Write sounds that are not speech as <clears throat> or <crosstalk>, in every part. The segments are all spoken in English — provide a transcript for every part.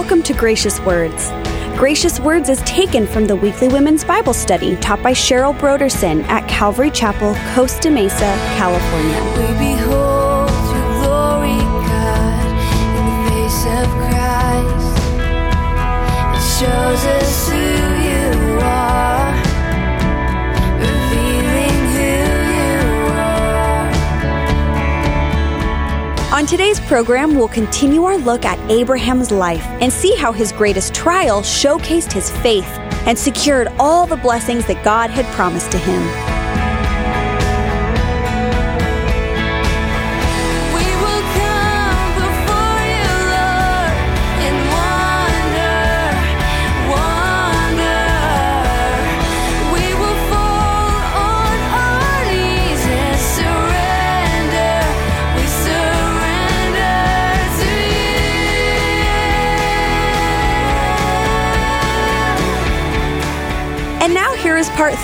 Welcome to Gracious Words. Gracious Words is taken from the weekly women's Bible study taught by Cheryl Brodersen at Calvary Chapel, Costa Mesa, California. We behold On today's program, we'll continue our look at Abraham's life and see how his greatest trial showcased his faith and secured all the blessings that God had promised to him.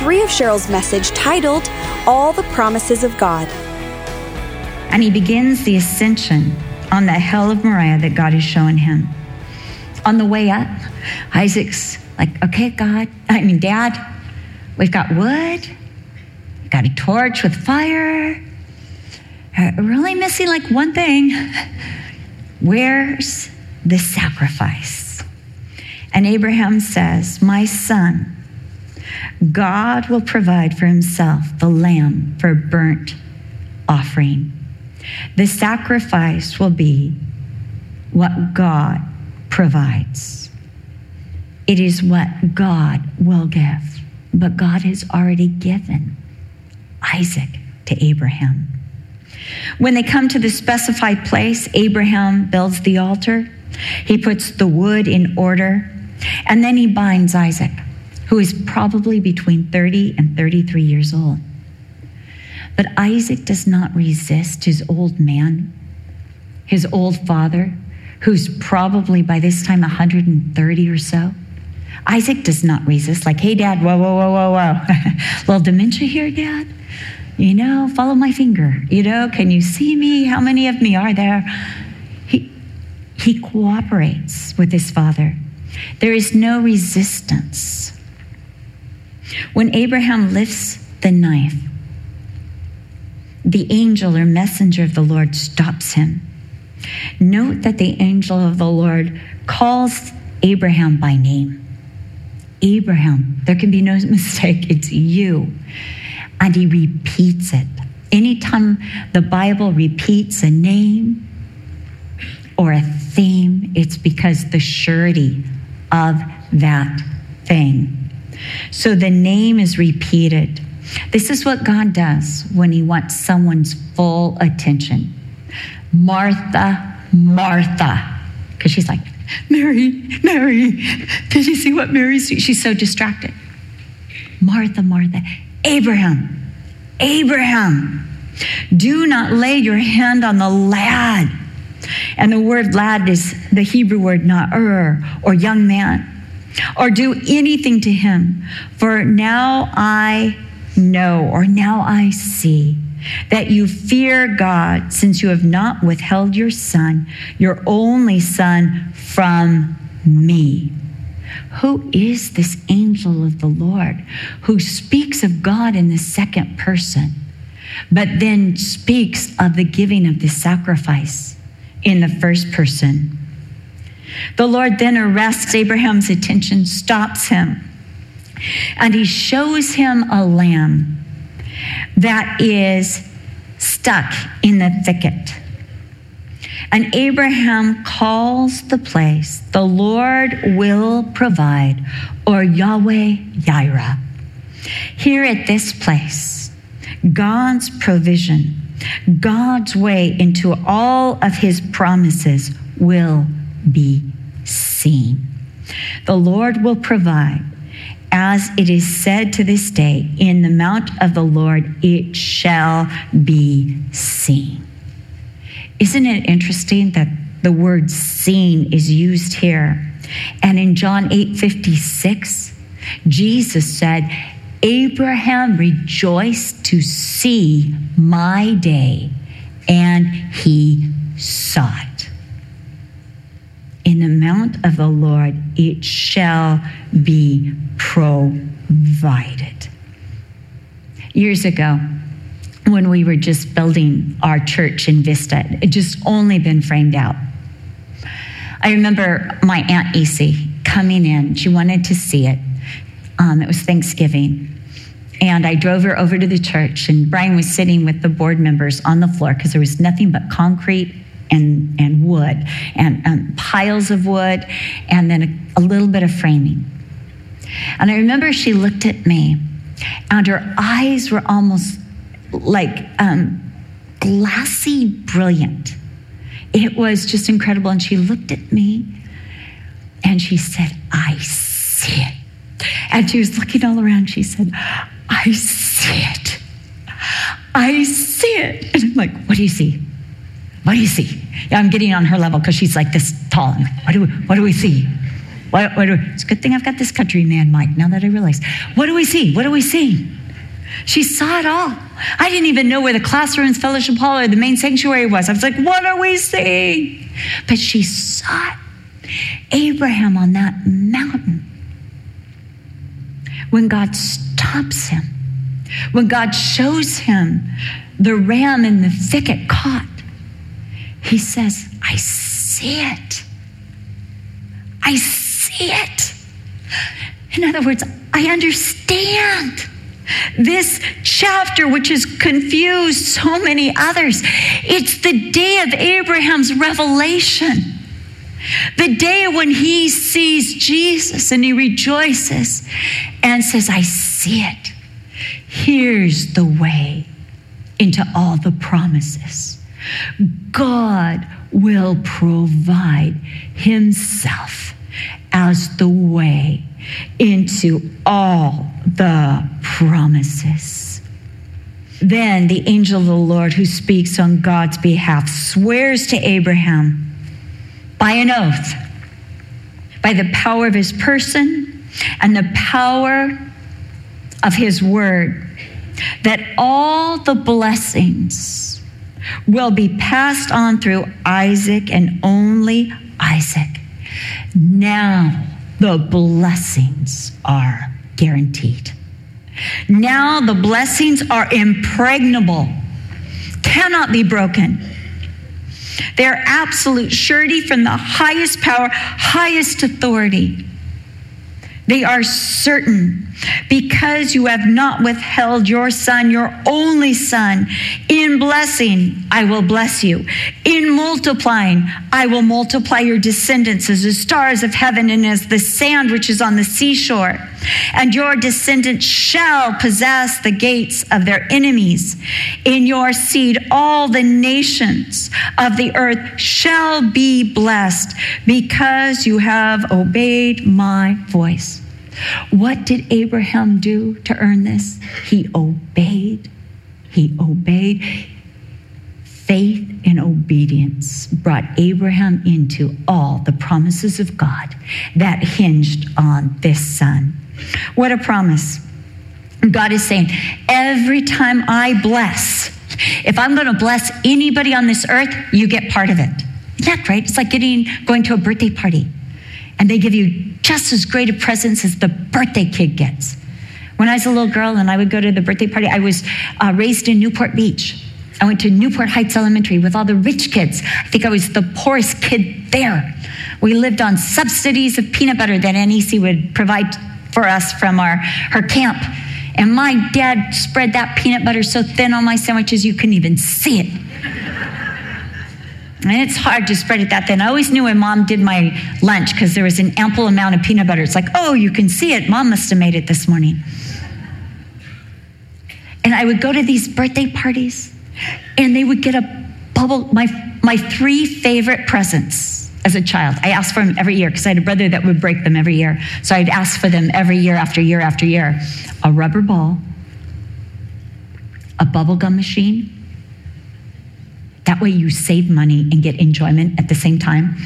Three of Cheryl's message titled All the Promises of God. And he begins the ascension on the hill of Moriah that God has shown him. On the way up, Isaac's like, okay, God, I mean, Dad, we've got wood, we've got a torch with fire. Uh, really missing like one thing. Where's the sacrifice? And Abraham says, My son, God will provide for himself the lamb for burnt offering. The sacrifice will be what God provides. It is what God will give. But God has already given Isaac to Abraham. When they come to the specified place, Abraham builds the altar. He puts the wood in order, and then he binds Isaac, who is probably between 30 and 33 years old. But Isaac does not resist his old man, his old father, who's probably by this time 130 or so. Isaac does not resist, like, hey, dad, whoa, whoa, whoa, whoa, whoa. <laughs> little dementia here, dad. You know, follow my finger. You know, can you see me? How many of me are there? He, he cooperates with his father. There is no resistance. When Abraham lifts the knife, the angel or messenger of the Lord stops him. Note that the angel of the Lord calls Abraham by name. Abraham, there can be no <laughs> mistake, it's you. And he repeats it. Anytime the Bible repeats a name or a theme, it's because the surety of that thing. So the name is repeated. This is what God does when He wants someone's full attention. Martha, Martha. Because she's like, Mary, Mary. Did you see what Mary's doing? She's so distracted. Martha, Martha. Abraham, Abraham. Do not lay your hand on the lad. And the word lad is the Hebrew word na'ur, or young man. Or do anything to him. For now I know, or now I see, that you fear God, since you have not withheld your son, your only son, from me. Who is this angel of the Lord who speaks of God in the second person, but then speaks of the giving of the sacrifice in the first person? The Lord then arrests Abraham's attention, stops him, and he shows him a lamb that is stuck in the thicket. And Abraham calls the place, the Lord will provide, or Yahweh Yireh. Here at this place, God's provision, God's way into all of his promises will be seen. The Lord will provide, as it is said to this day, in the mount of the Lord it shall be seen. Isn't it interesting that the word seen is used here? And in John 8 56, Jesus said, Abraham rejoiced to see my day, and he saw it. In the mount of the Lord, it shall be provided. Years ago, when we were just building our church in Vista, it just only been framed out. I remember my Aunt Easy coming in. She wanted to see it. Um, it was Thanksgiving. And I drove her over to the church, and Brian was sitting with the board members on the floor because there was nothing but concrete and, and wood, and piles of wood, and then a, a little bit of framing. And I remember she looked at me, and her eyes were almost like um, glassy brilliant. It was just incredible. And she looked at me and she said, I see it. And she was looking all around. She said, I see it. I see it. And I'm like, what do you see? What do you see? Yeah, I'm getting on her level because she's like this tall. I'm what do we, what do we see? What, what do, it's a good thing I've got this Countryman mic now that I realize. What do we see? What do we see? She saw it all. I didn't even know where the classrooms, fellowship hall, or the main sanctuary was. I was like, what are we seeing? But she saw it. Abraham on that mountain. When God stops him, when God shows him the ram in the thicket caught, he says, I see it. I see it. In other words, I understand. This chapter, which has confused so many others, it's the day of Abraham's revelation. The day when he sees Jesus and he rejoices and says, I see it. Here's the way into all the promises. God will provide himself as the way into all the promises. Then the angel of the Lord, who speaks on God's behalf, swears to Abraham by an oath, by the power of his person and the power of his word, that all the blessings will be passed on through Isaac and only Isaac. Now the blessings are guaranteed. Now the blessings are impregnable, cannot be broken. They're absolute surety from the highest power, highest authority. They are certain because you have not withheld your son, your only son. In blessing, I will bless you. In multiplying, I will multiply your descendants as the stars of heaven and as the sand which is on the seashore. And your descendants shall possess the gates of their enemies. In your seed, all the nations of the earth shall be blessed because you have obeyed my voice. What did Abraham do to earn this? He obeyed. He obeyed. Faith and obedience brought Abraham into all the promises of God that hinged on this son. What a promise. God is saying, every time I bless, if I'm going to bless anybody on this earth, you get part of it. Isn't that great? It's like getting going to a birthday party and they give you just as great a presents as the birthday kid gets. When I was a little girl and I would go to the birthday party, I was uh, raised in Newport Beach. I went to Newport Heights Elementary with all the rich kids. I think I was the poorest kid there. We lived on subsidies of peanut butter that NEC would provide for us from our her camp. And my dad spread that peanut butter so thin on my sandwiches you couldn't even see it. And it's hard to spread it that thin. I always knew when mom did my lunch because there was an ample amount of peanut butter. It's like, oh, you can see it. Mom must have made it this morning. And I would go to these birthday parties and they would get a bubble, my, my three favorite presents as a child. I asked for them every year because I had a brother that would break them every year. So I'd ask for them every year after year after year. A rubber ball, a bubble gum machine, that way you save money and get enjoyment at the same time.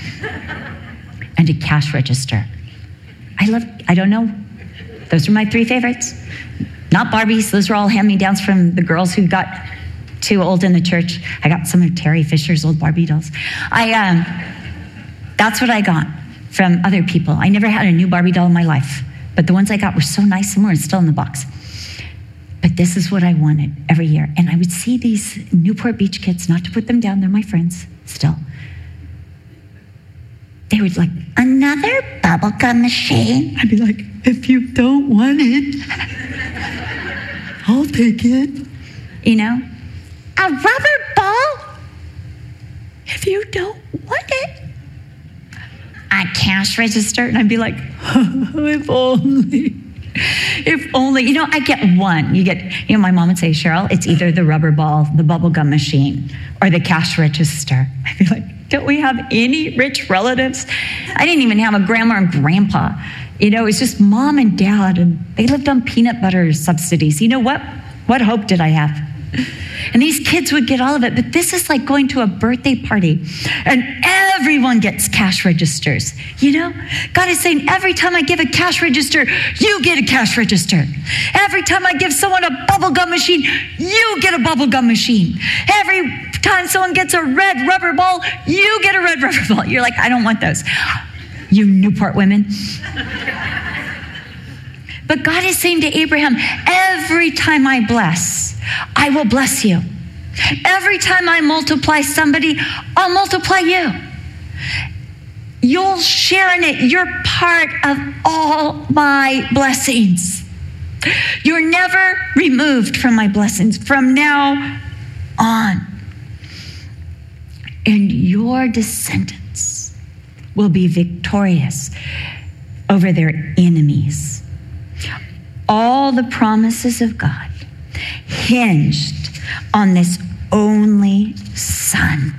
and a cash register. I love, I don't know. Those are my three favorites. Not Barbies, those were all hand me downs from the girls who got too old in the church. I got some of Terry Fisher's old Barbie dolls. I, um, That's what I got from other people. I never had a new Barbie doll in my life, but the ones I got were so nice and were still in the box. But this is what I wanted every year. And I would see these Newport Beach kids, not to put them down, they're my friends still. They would like, another bubblegum machine? I'd be like, if you don't want it, I'll take it. You know? A rubber ball? If you don't want it. A cash register? And I'd be like, <laughs> if only. If only, you know, I get one. You get, you know, my mom would say, Cheryl, it's either the rubber ball, the bubble gum machine, or the cash register. <laughs> I'd be like, don't we have any rich relatives? I didn't even have a grandma and grandpa. You know, it's just mom and dad, and they lived on peanut butter subsidies. You know what? What hope did I have? And these kids would get all of it. But this is like going to a birthday party and everyone gets cash registers. You know, God is saying, every time I give a cash register, you get a cash register. Every time I give someone a bubblegum machine, you get a bubblegum machine. Every time someone gets a red rubber ball, you get a red <laughs> rubber ball. You're like, I don't want those. You Newport women. But God is saying to Abraham, every time I bless, I will bless you. Every time I multiply somebody, I'll multiply you. You'll share in it. You're part of all my blessings. You're never removed from my blessings from now on. And your descendants will be victorious over their enemies all the promises of God hinged on this only son,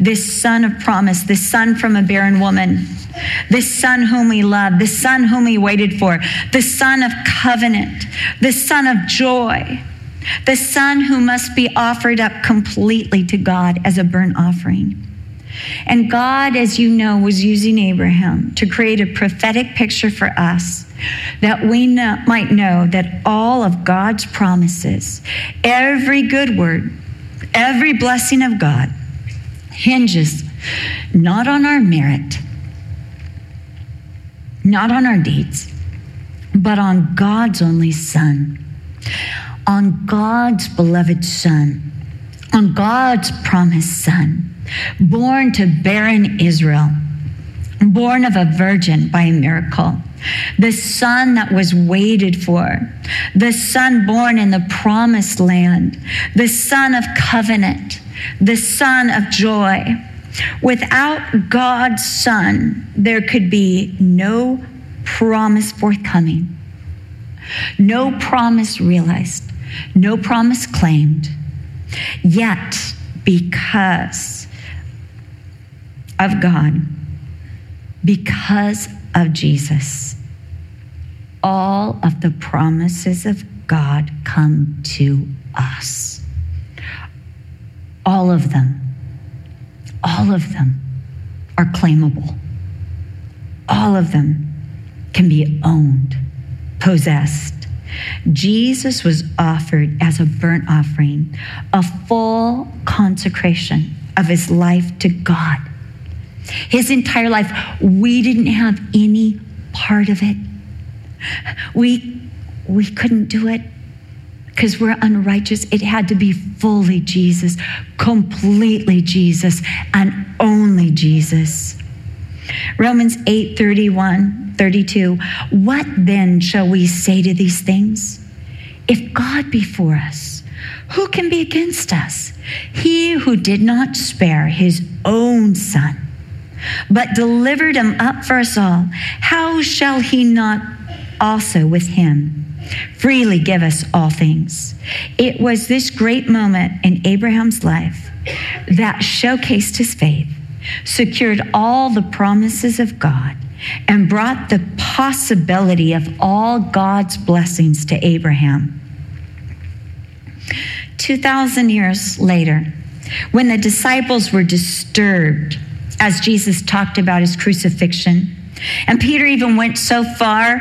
this son of promise, this son from a barren woman, this son whom we love, this son whom we waited for, the son of covenant, the son of joy, the son who must be offered up completely to God as a burnt offering. And God, as you know, was using Abraham to create a prophetic picture for us that we know, might know that all of God's promises, every good word, every blessing of God hinges not on our merit, not on our deeds, but on God's only Son, on God's beloved Son, on God's promised Son, born to barren Israel, born of a virgin by a miracle the son that was waited for, the son born in the promised land, the son of covenant, the son of joy. Without God's son, there could be no promise forthcoming, no promise realized, no promise claimed. Yet, because of God, because of Jesus, all of the promises of God come to us. All of them, all of them are claimable. All of them can be owned, possessed. Jesus was offered as a burnt offering, a full consecration of his life to God his entire life. We didn't have any part of it. We, we couldn't do it because we're unrighteous. It had to be fully Jesus, completely Jesus, and only Jesus. Romans 8 31, 32. What then shall we say to these things? If God be for us, who can be against us? He who did not spare his own son but delivered him up for us all, how shall he not also with him freely give us all things? It was this great moment in Abraham's life that showcased his faith, secured all the promises of God, and brought the possibility of all God's blessings to Abraham. 2,000 years later, when the disciples were disturbed as Jesus talked about his crucifixion. And Peter even went so far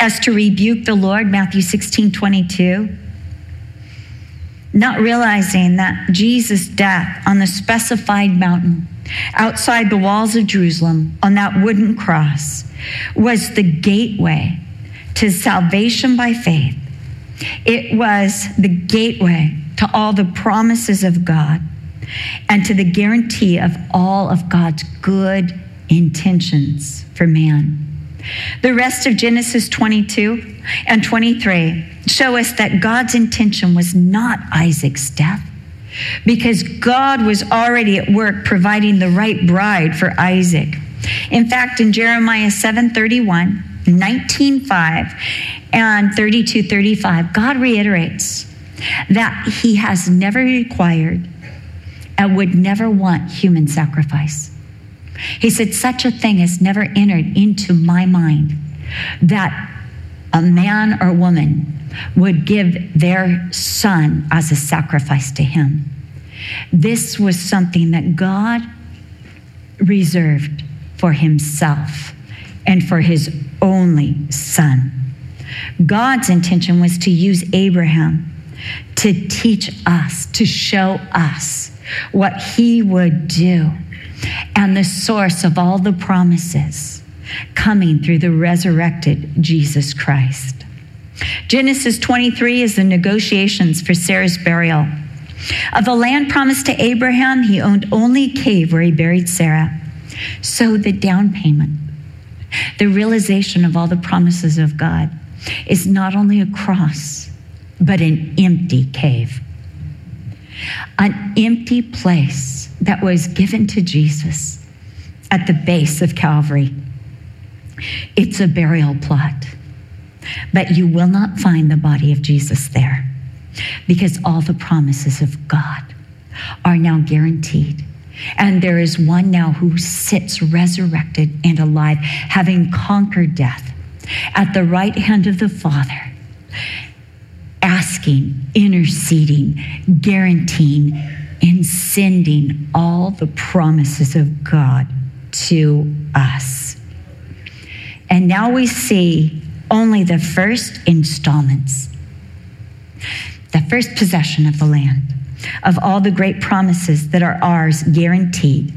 as to rebuke the Lord, Matthew 16 22, not realizing that Jesus' death on the specified mountain outside the walls of Jerusalem on that wooden cross was the gateway to salvation by faith. It was the gateway to all the promises of God and to the guarantee of all of God's good intentions for man. The rest of Genesis 22 and 23 show us that God's intention was not Isaac's death because God was already at work providing the right bride for Isaac. In fact, in Jeremiah 7:31, 19:5 and 32:35, God reiterates that he has never required and would never want human sacrifice. He said, Such a thing has never entered into my mind that a man or woman would give their son as a sacrifice to him. This was something that God reserved for himself and for his only son. God's intention was to use Abraham to teach us, to show us what he would do and the source of all the promises coming through the resurrected Jesus Christ. Genesis 23 is the negotiations for Sarah's burial. Of the land promised to Abraham, he owned only a cave where he buried Sarah. So the down payment, the realization of all the promises of God, is not only a cross, but an empty cave. An empty place that was given to Jesus at the base of Calvary. It's a burial plot, but you will not find the body of Jesus there because all the promises of God are now guaranteed. And there is one now who sits resurrected and alive, having conquered death at the right hand of the Father, asking, interceding, guaranteeing, and sending all the promises of God to us. And now we see only the first installments the first possession of the land, of all the great promises that are ours guaranteed.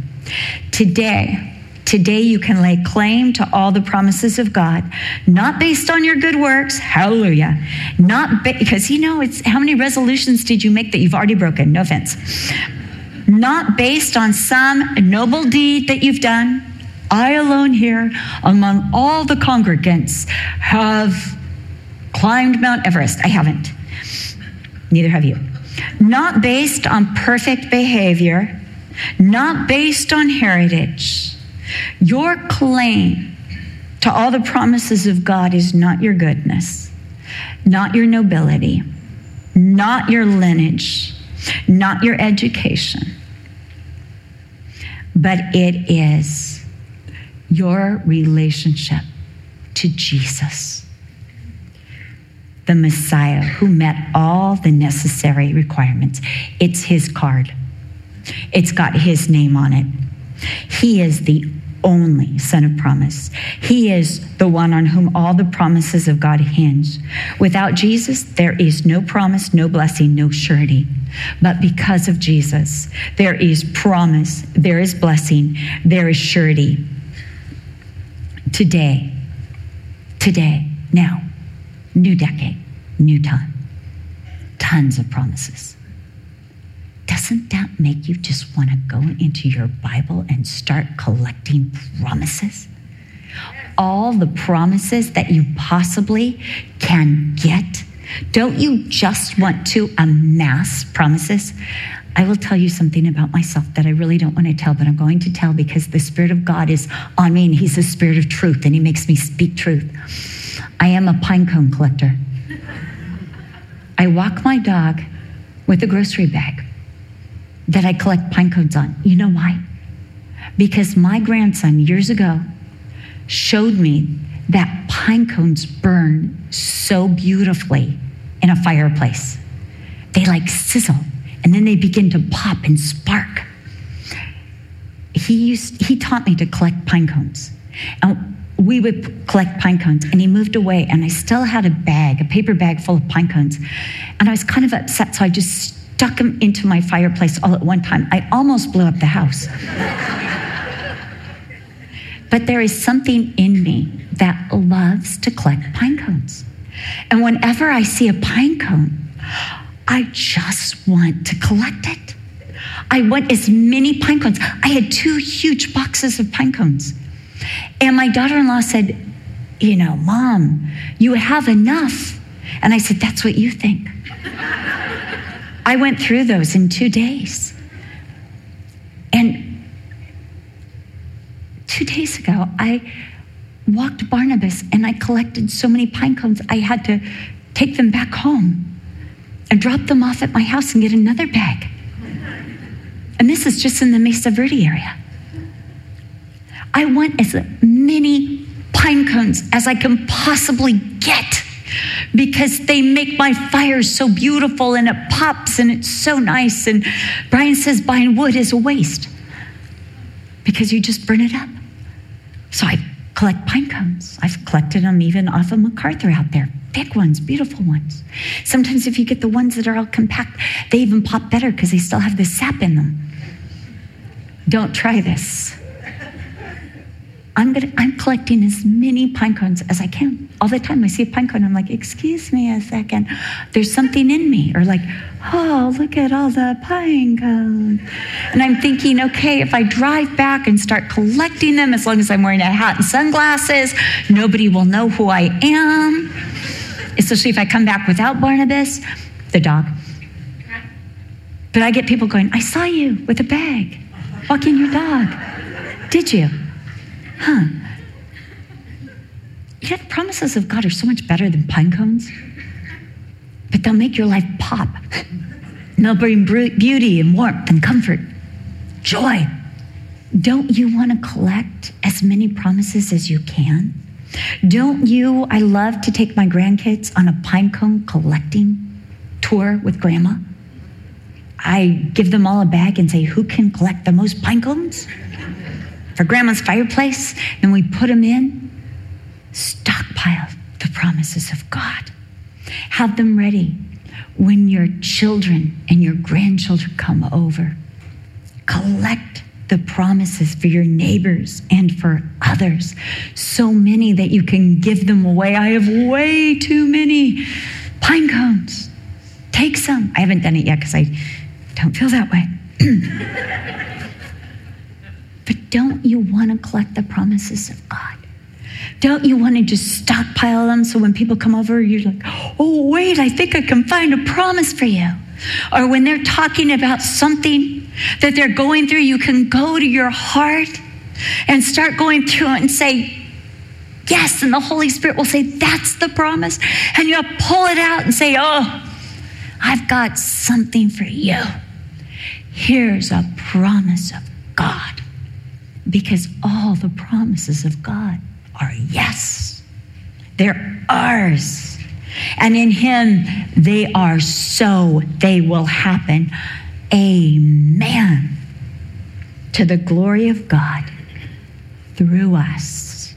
Today, Today, you can lay claim to all the promises of God, not based on your good works. Hallelujah. Not ba- because you know, it's how many resolutions did you make that you've already broken? No offense. Not based on some noble deed that you've done. I alone here, among all the congregants, have climbed Mount Everest. I haven't. Neither have you. Not based on perfect behavior, not based on heritage. Your claim to all the promises of God is not your goodness, not your nobility, not your lineage, not your education, but it is your relationship to Jesus the Messiah who met all the necessary requirements. It's his card, it's got his name on it. He is the only son of promise. He is the one on whom all the promises of God hinge. Without Jesus, there is no promise, no blessing, no surety. But because of Jesus, there is promise, there is blessing, there is surety. Today, today, now, new decade, new time, tons of promises. Doesn't that make you just want to go into your Bible and start collecting promises? All the promises that you possibly can get. Don't you just want to amass promises? I will tell you something about myself that I really don't want to tell, but I'm going to tell because the Spirit of God is on me and He's the Spirit of truth and He makes me speak truth. I am a pine cone collector. I walk my dog with a grocery bag that I collect pine cones on. You know why? Because my grandson years ago showed me that pine cones burn so beautifully in a fireplace. They like sizzle and then they begin to pop and spark. He used he taught me to collect pine cones. And we would collect pine cones and he moved away and I still had a bag, a paper bag full of pine cones. And I was kind of upset, so I just stuck them into my fireplace all at one time. I almost blew up the house. but there is something in me that loves to collect pine cones. And whenever I see a pine cone, I just want to collect it. I want as many pine cones. I had two huge boxes of pine cones. And my daughter in law said, You know, mom, you have enough. And I said, That's what you think. I went through those in two days. And two days ago, I walked Barnabas and I collected so many pine cones, I had to take them back home and drop them off at my house and get another bag. And this is just in the Mesa Verde area. I want as many pine cones as I can possibly get because they make my fire so beautiful and it pops and it's so nice. And Brian says buying wood is a waste because you just burn it up. So I collect pine cones. I've collected them even off of MacArthur out there. Big ones, beautiful ones. Sometimes, if you get the ones that are all compact, they even pop better because they still have the sap in them. Don't try this. I'm gonna I'm collecting as many pine cones as I can. All the time I see a pine cone, I'm like, excuse me a second. There's something in me. Or like, oh, look at all the pine cones. And I'm thinking, okay, if I drive back and start collecting them, as long as I'm wearing a hat and sunglasses, nobody will know who I am. Especially if I come back without Barnabas, the dog. But I get people going, I saw you with a bag walking your dog. Did you? Huh. You know, the promises of God are so much better than pine cones, but they'll make your life pop. And they'll bring beauty and warmth and comfort, joy. Don't you want to collect as many promises as you can? Don't you? I love to take my grandkids on a pine cone collecting tour with grandma. I give them all a bag and say, Who can collect the most pine cones for grandma's fireplace? Then we put them in, stockpile the promises of God. Have them ready when your children and your grandchildren come over. Collect the promises for your neighbors and for others. So many that you can give them away. I have way too many pine cones. Take some. I haven't done it yet because I don't feel that way. <clears throat> don't you want to collect the promises of God? Don't you want to just stockpile them so when people come over, you're like, oh, wait, I think I can find a promise for you. Or when they're talking about something that they're going through, you can go to your heart and start going through it and say, yes. And the Holy Spirit will say, that's the promise. And you'll pull it out and say, oh, I've got something for you. Here's a promise of God. Because all the promises of God are yes, they're ours. And in Him, they are so, they will happen. Amen. To the glory of God through us.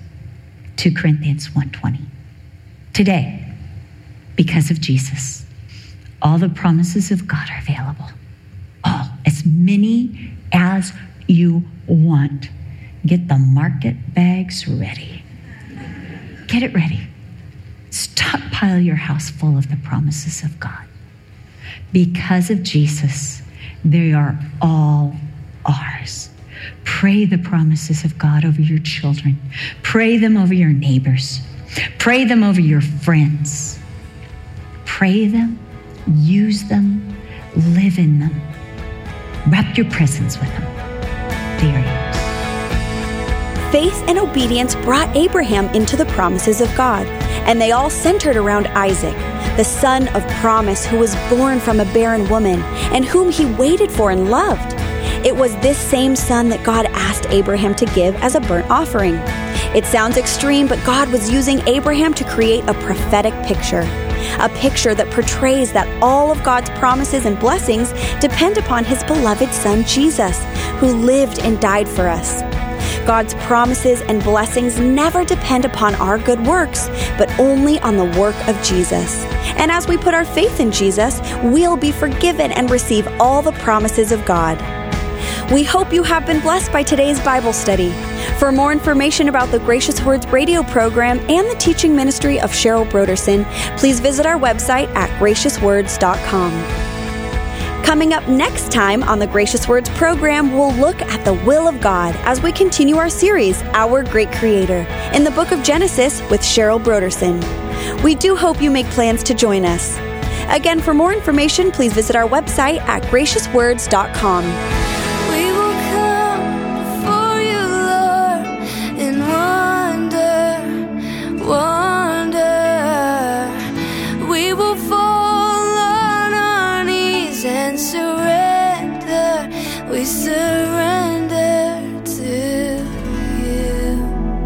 2 Corinthians 1:20. Today, because of Jesus, all the promises of God are available All, as many as you want. Get the market bags ready. Get it ready. Stockpile your house full of the promises of God. Because of Jesus, they are all ours. Pray the promises of God over your children. Pray them over your neighbors. Pray them over your friends. Pray them, use them, live in them Wrap your presence with Him. There Faith and obedience brought Abraham into the promises of God, and they all centered around Isaac, the son of promise who was born from a barren woman and whom he waited for and loved. It was this same son that God asked Abraham to give as a burnt offering. It sounds extreme, but God was using Abraham to create a prophetic picture a picture that portrays that all of God's promises and blessings depend upon his beloved Son, Jesus, who lived and died for us. God's promises and blessings never depend upon our good works, but only on the work of Jesus. And as we put our faith in Jesus, we'll be forgiven and receive all the promises of God. We hope you have been blessed by today's Bible study. For more information about the Gracious Words radio program and the teaching ministry of Cheryl Brodersen, please visit our website at graciouswords.com. Coming up next time on the Gracious Words program, we'll look at the will of God as we continue our series, Our Great Creator, in the book of Genesis with Cheryl Brodersen. We do hope you make plans to join us. Again, for more information, please visit our website at graciouswords.com.